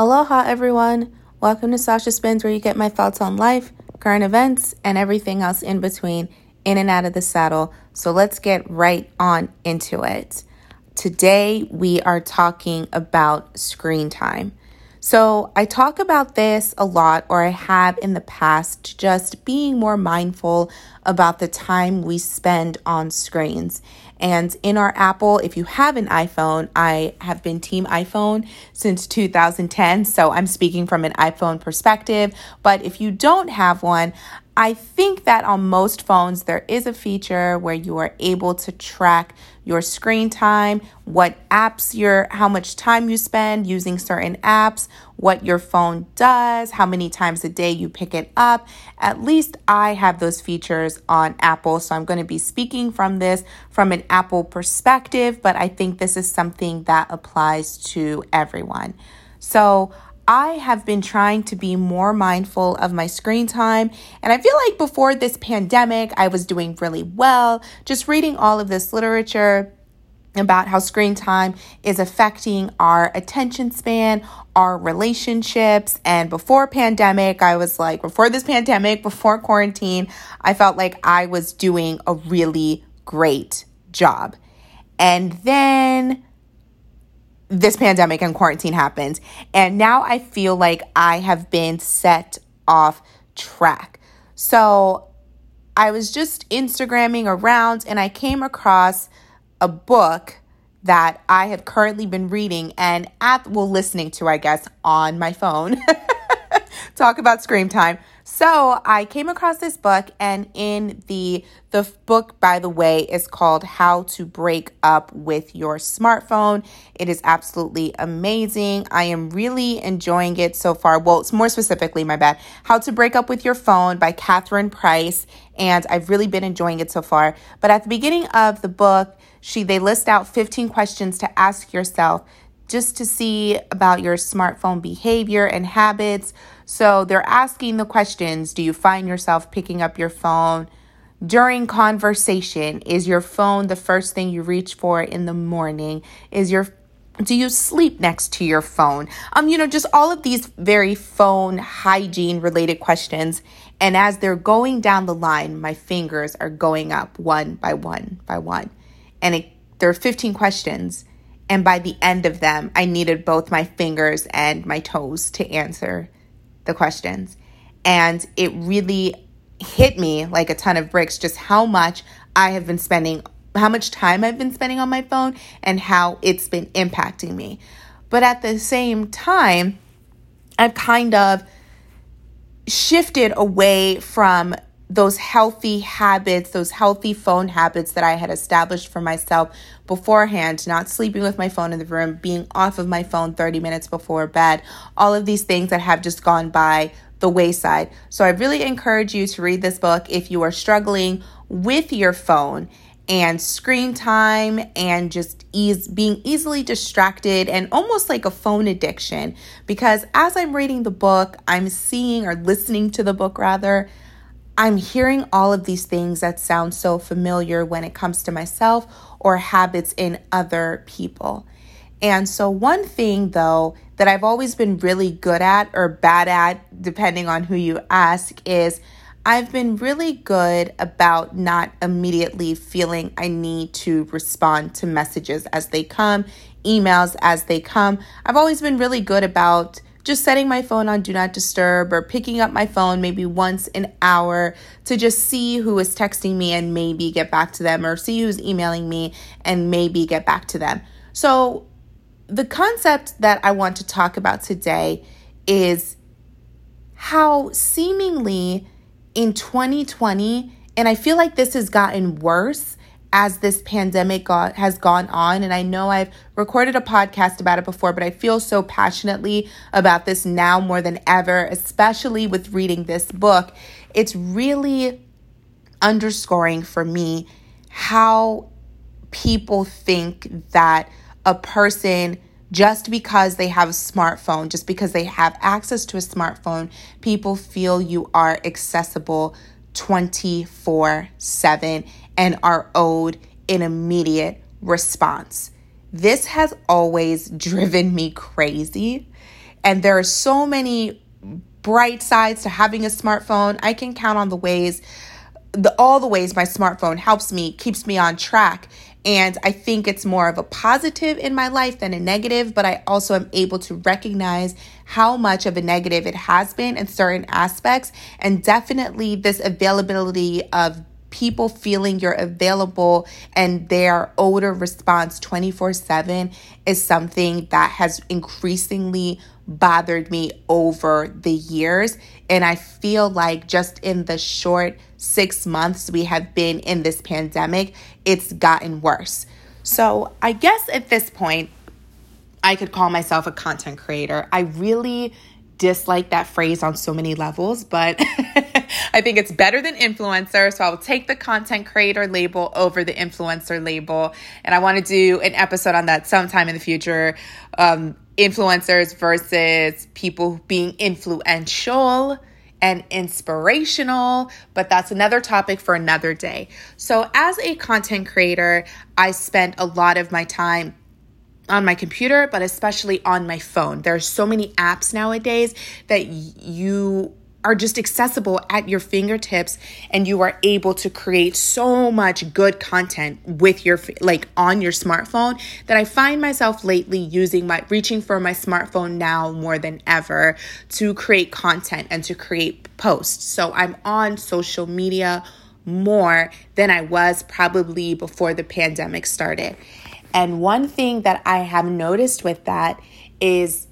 Aloha, everyone. Welcome to Sasha Spins, where you get my thoughts on life, current events, and everything else in between, in and out of the saddle. So let's get right on into it. Today, we are talking about screen time. So, I talk about this a lot, or I have in the past, just being more mindful about the time we spend on screens. And in our Apple, if you have an iPhone, I have been Team iPhone since 2010. So I'm speaking from an iPhone perspective. But if you don't have one, I think that on most phones, there is a feature where you are able to track your screen time, what apps you're, how much time you spend using certain apps, what your phone does, how many times a day you pick it up. At least I have those features on Apple. So I'm going to be speaking from this from an Apple perspective, but I think this is something that applies to everyone. So I have been trying to be more mindful of my screen time. And I feel like before this pandemic, I was doing really well, just reading all of this literature about how screen time is affecting our attention span, our relationships. And before pandemic, I was like, before this pandemic, before quarantine, I felt like I was doing a really great job. And then this pandemic and quarantine happened. And now I feel like I have been set off track. So I was just Instagramming around and I came across a book that I have currently been reading and at well listening to, I guess, on my phone. Talk about screen time. So I came across this book, and in the the book, by the way, is called "How to Break Up with Your Smartphone." It is absolutely amazing. I am really enjoying it so far. Well, it's more specifically, my bad. "How to Break Up with Your Phone" by Catherine Price, and I've really been enjoying it so far. But at the beginning of the book, she they list out 15 questions to ask yourself just to see about your smartphone behavior and habits. So they're asking the questions Do you find yourself picking up your phone during conversation? Is your phone the first thing you reach for in the morning? Is your do you sleep next to your phone? Um, you know, just all of these very phone hygiene related questions. And as they're going down the line, my fingers are going up one by one by one. And it, there are 15 questions. And by the end of them, I needed both my fingers and my toes to answer the questions. And it really hit me like a ton of bricks just how much I have been spending, how much time I've been spending on my phone, and how it's been impacting me. But at the same time, I've kind of shifted away from those healthy habits, those healthy phone habits that I had established for myself beforehand, not sleeping with my phone in the room, being off of my phone 30 minutes before bed, all of these things that have just gone by the wayside. So I really encourage you to read this book if you are struggling with your phone and screen time and just ease being easily distracted and almost like a phone addiction because as I'm reading the book, I'm seeing or listening to the book rather, I'm hearing all of these things that sound so familiar when it comes to myself or habits in other people. And so, one thing though that I've always been really good at or bad at, depending on who you ask, is I've been really good about not immediately feeling I need to respond to messages as they come, emails as they come. I've always been really good about just setting my phone on do not disturb or picking up my phone maybe once an hour to just see who is texting me and maybe get back to them or see who's emailing me and maybe get back to them. So, the concept that I want to talk about today is how seemingly in 2020, and I feel like this has gotten worse as this pandemic got, has gone on. And I know I've recorded a podcast about it before, but I feel so passionately about this now more than ever, especially with reading this book. It's really underscoring for me how people think that a person just because they have a smartphone, just because they have access to a smartphone, people feel you are accessible 24 7 and are owed an immediate response. This has always driven me crazy. And there are so many bright sides to having a smartphone. I can count on the ways the all the ways my smartphone helps me, keeps me on track. And I think it's more of a positive in my life than a negative, but I also am able to recognize how much of a negative it has been in certain aspects. And definitely this availability of people feeling you're available and their odor response 24 7 is something that has increasingly bothered me over the years. And I feel like just in the short six months we have been in this pandemic, it's gotten worse. So I guess at this point, I could call myself a content creator. I really dislike that phrase on so many levels, but I think it's better than influencer. So I'll take the content creator label over the influencer label. And I want to do an episode on that sometime in the future. Um, influencers versus people being influential and inspirational, but that's another topic for another day. So, as a content creator, I spent a lot of my time on my computer, but especially on my phone. There are so many apps nowadays that you are just accessible at your fingertips and you are able to create so much good content with your like on your smartphone that I find myself lately using my reaching for my smartphone now more than ever to create content and to create posts. So I'm on social media more than I was probably before the pandemic started. And one thing that I have noticed with that is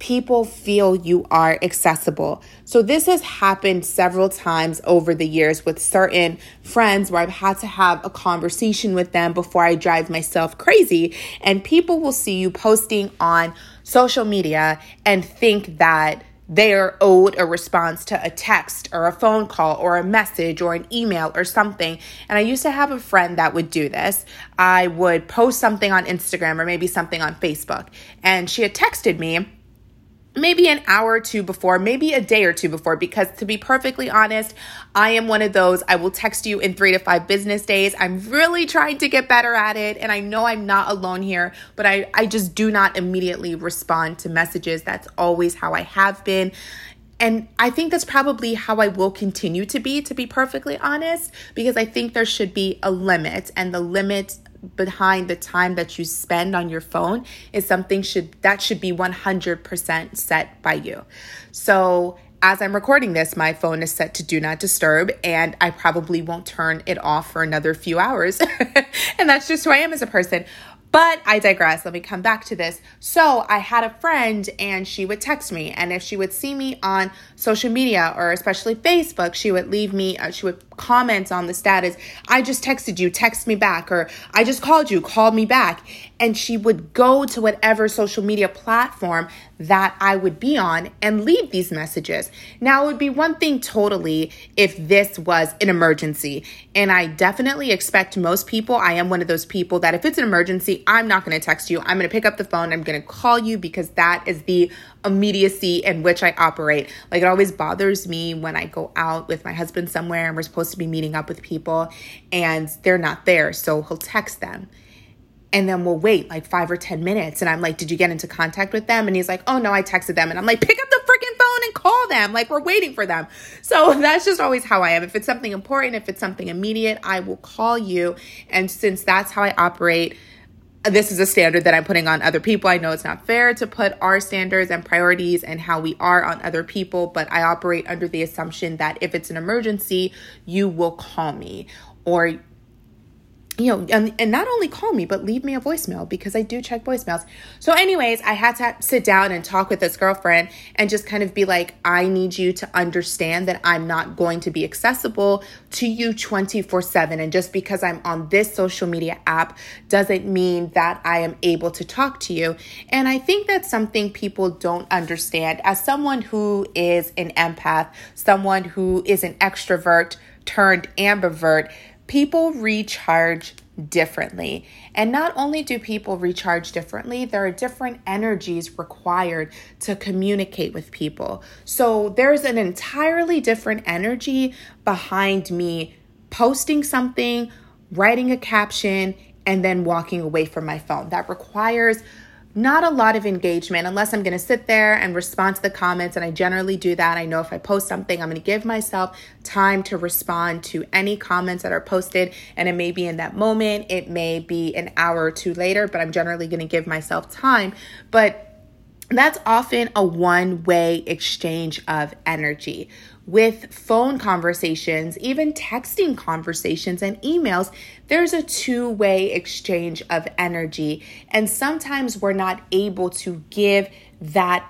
people feel you are accessible. So, this has happened several times over the years with certain friends where I've had to have a conversation with them before I drive myself crazy. And people will see you posting on social media and think that they are owed a response to a text or a phone call or a message or an email or something. And I used to have a friend that would do this. I would post something on Instagram or maybe something on Facebook, and she had texted me maybe an hour or two before, maybe a day or two before, because to be perfectly honest, I am one of those. I will text you in three to five business days. I'm really trying to get better at it. And I know I'm not alone here, but I, I just do not immediately respond to messages. That's always how I have been. And I think that's probably how I will continue to be, to be perfectly honest, because I think there should be a limit, and the limit behind the time that you spend on your phone is something should that should be 100% set by you. So as I'm recording this, my phone is set to do not disturb, and I probably won't turn it off for another few hours. and that's just who I am as a person. But I digress. Let me come back to this. So I had a friend and she would text me. And if she would see me on social media or especially Facebook, she would leave me, uh, she would comment on the status. I just texted you, text me back. Or I just called you, call me back. And she would go to whatever social media platform that I would be on and leave these messages. Now, it would be one thing totally if this was an emergency. And I definitely expect most people, I am one of those people that if it's an emergency, I'm not going to text you. I'm going to pick up the phone. I'm going to call you because that is the immediacy in which I operate. Like it always bothers me when I go out with my husband somewhere and we're supposed to be meeting up with people and they're not there. So he'll text them and then we'll wait like five or 10 minutes. And I'm like, Did you get into contact with them? And he's like, Oh, no, I texted them. And I'm like, Pick up the freaking phone and call them. Like, we're waiting for them. So that's just always how I am. If it's something important, if it's something immediate, I will call you. And since that's how I operate, this is a standard that I'm putting on other people. I know it's not fair to put our standards and priorities and how we are on other people, but I operate under the assumption that if it's an emergency, you will call me or you know, and, and not only call me, but leave me a voicemail because I do check voicemails. So, anyways, I had to sit down and talk with this girlfriend and just kind of be like, I need you to understand that I'm not going to be accessible to you 24 7. And just because I'm on this social media app doesn't mean that I am able to talk to you. And I think that's something people don't understand. As someone who is an empath, someone who is an extrovert turned ambivert, people recharge differently. And not only do people recharge differently, there are different energies required to communicate with people. So there's an entirely different energy behind me posting something, writing a caption, and then walking away from my phone. That requires not a lot of engagement unless I'm going to sit there and respond to the comments. And I generally do that. I know if I post something, I'm going to give myself time to respond to any comments that are posted. And it may be in that moment, it may be an hour or two later, but I'm generally going to give myself time. But that's often a one way exchange of energy. With phone conversations, even texting conversations and emails, there's a two way exchange of energy. And sometimes we're not able to give that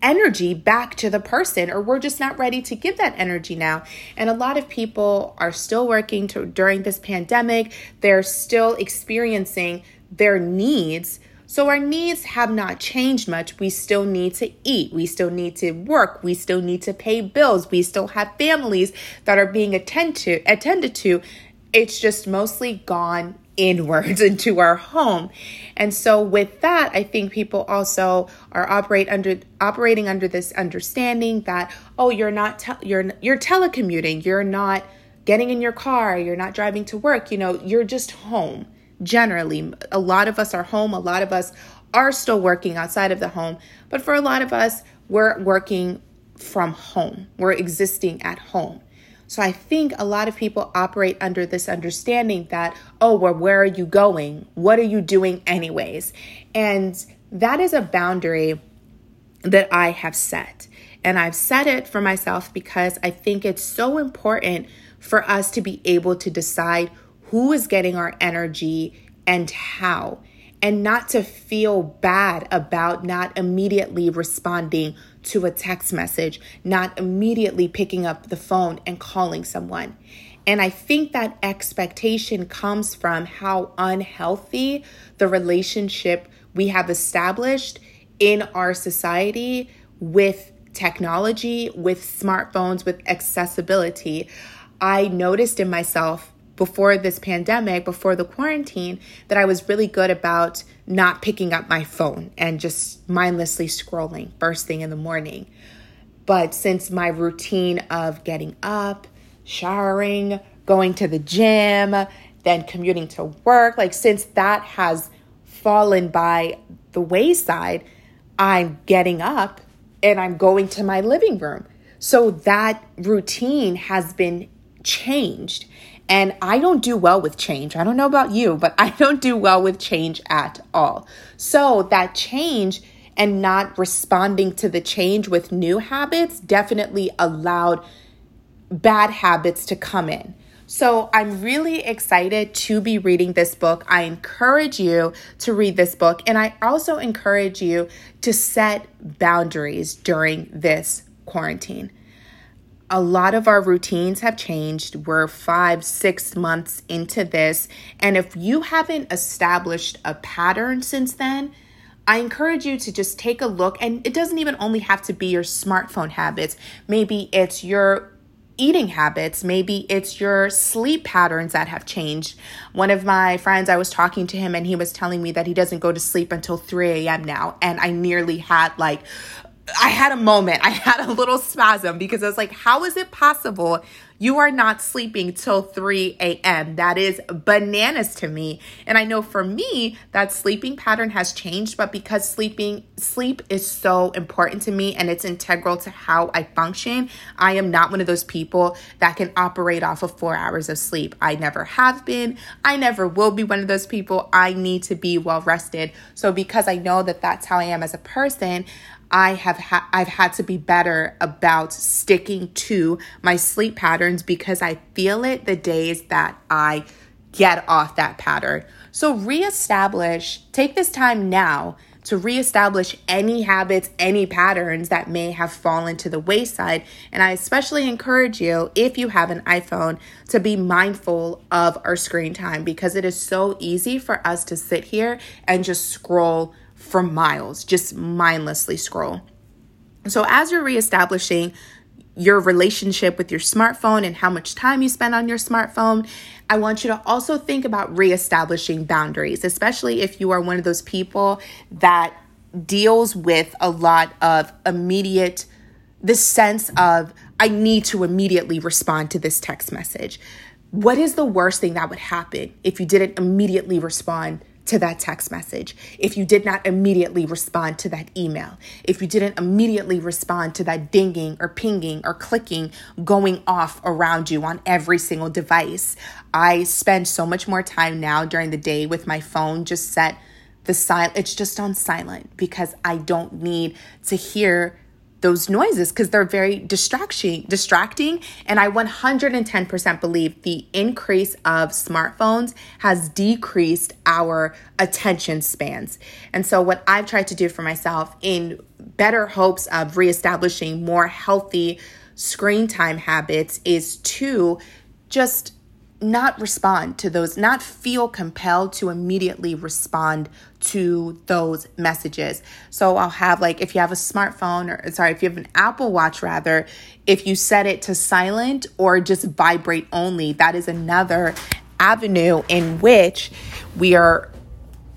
energy back to the person or we're just not ready to give that energy now and a lot of people are still working to, during this pandemic they're still experiencing their needs so our needs have not changed much. We still need to eat. We still need to work. We still need to pay bills. We still have families that are being attend to, attended to. It's just mostly gone inwards into our home. And so with that, I think people also are operate under operating under this understanding that oh, you're not te- you're you're telecommuting. You're not getting in your car, you're not driving to work, you know, you're just home generally. A lot of us are home, a lot of us are still working outside of the home, but for a lot of us, we're working from home, we're existing at home. So I think a lot of people operate under this understanding that, oh, well, where are you going? What are you doing, anyways? And that is a boundary that I have set. And I've set it for myself because I think it's so important for us to be able to decide who is getting our energy and how, and not to feel bad about not immediately responding to a text message, not immediately picking up the phone and calling someone. And I think that expectation comes from how unhealthy the relationship we have established in our society with technology, with smartphones, with accessibility. I noticed in myself before this pandemic, before the quarantine, that I was really good about not picking up my phone and just mindlessly scrolling first thing in the morning. But since my routine of getting up, showering, going to the gym, then commuting to work, like since that has fallen by the wayside, I'm getting up and I'm going to my living room. So that routine has been changed. And I don't do well with change. I don't know about you, but I don't do well with change at all. So that change and not responding to the change with new habits definitely allowed bad habits to come in. So I'm really excited to be reading this book. I encourage you to read this book, and I also encourage you to set boundaries during this quarantine a lot of our routines have changed. We're five, six months into this. And if you haven't established a pattern since then, I encourage you to just take a look. And it doesn't even only have to be your smartphone habits, maybe it's your eating habits. Maybe it's your sleep patterns that have changed. One of my friends, I was talking to him and he was telling me that he doesn't go to sleep until 3 a.m. now. And I nearly had like I had a moment. I had a little spasm because I was like, how is it possible you are not sleeping till 3 a.m.? That is bananas to me. And I know for me, that sleeping pattern has changed, but because sleeping, sleep is so important to me and it's integral to how I function, I am not one of those people that can operate off of four hours of sleep. I never have been. I never will be one of those people. I need to be well rested. So because I know that that's how I am as a person, I have ha- I've had to be better about sticking to my sleep patterns because I feel it the days that I get off that pattern. So reestablish, take this time now to reestablish any habits, any patterns that may have fallen to the wayside. And I especially encourage you, if you have an iPhone, to be mindful of our screen time because it is so easy for us to sit here and just scroll for miles, just mindlessly scroll. So, as you're reestablishing your relationship with your smartphone and how much time you spend on your smartphone, I want you to also think about reestablishing boundaries, especially if you are one of those people that deals with a lot of immediate, this sense of, I need to immediately respond to this text message. What is the worst thing that would happen if you didn't immediately respond to that text message, if you did not immediately respond to that email, if you didn't immediately respond to that dinging or pinging or clicking going off around you on every single device. I spend so much more time now during the day with my phone just set the silent it's just on silent because I don't need to hear those noises because they're very distraction distracting and i 110% believe the increase of smartphones has decreased our attention spans. And so what i've tried to do for myself in better hopes of reestablishing more healthy screen time habits is to just not respond to those, not feel compelled to immediately respond to those messages. So I'll have like if you have a smartphone or sorry, if you have an Apple Watch rather, if you set it to silent or just vibrate only, that is another avenue in which we are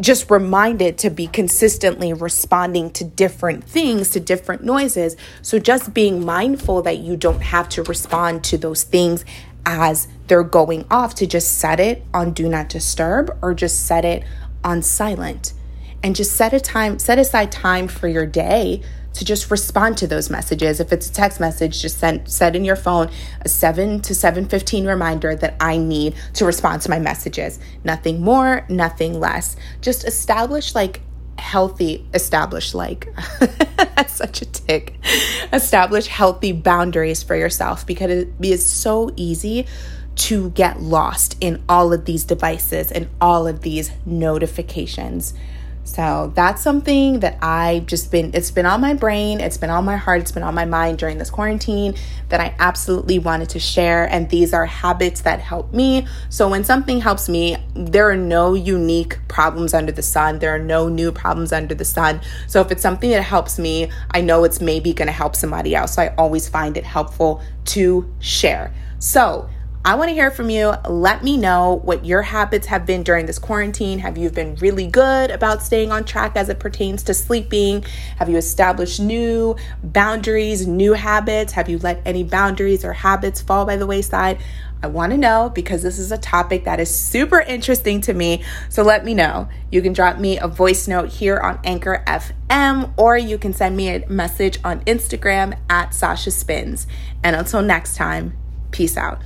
just reminded to be consistently responding to different things, to different noises. So just being mindful that you don't have to respond to those things as they're going off to just set it on do not disturb or just set it on silent. And just set a time set aside time for your day to just respond to those messages. If it's a text message just send set in your phone a 7 to 7:15 reminder that I need to respond to my messages. Nothing more nothing less. Just establish like healthy establish like that's such a tick establish healthy boundaries for yourself because it is so easy to get lost in all of these devices and all of these notifications so that's something that I've just been, it's been on my brain, it's been on my heart, it's been on my mind during this quarantine that I absolutely wanted to share. And these are habits that help me. So when something helps me, there are no unique problems under the sun, there are no new problems under the sun. So if it's something that helps me, I know it's maybe to help somebody else. So I always find it helpful to share. So, I want to hear from you. Let me know what your habits have been during this quarantine. Have you been really good about staying on track as it pertains to sleeping? Have you established new boundaries, new habits? Have you let any boundaries or habits fall by the wayside? I want to know because this is a topic that is super interesting to me. So let me know. You can drop me a voice note here on Anchor FM or you can send me a message on Instagram at Sasha Spins. And until next time, peace out.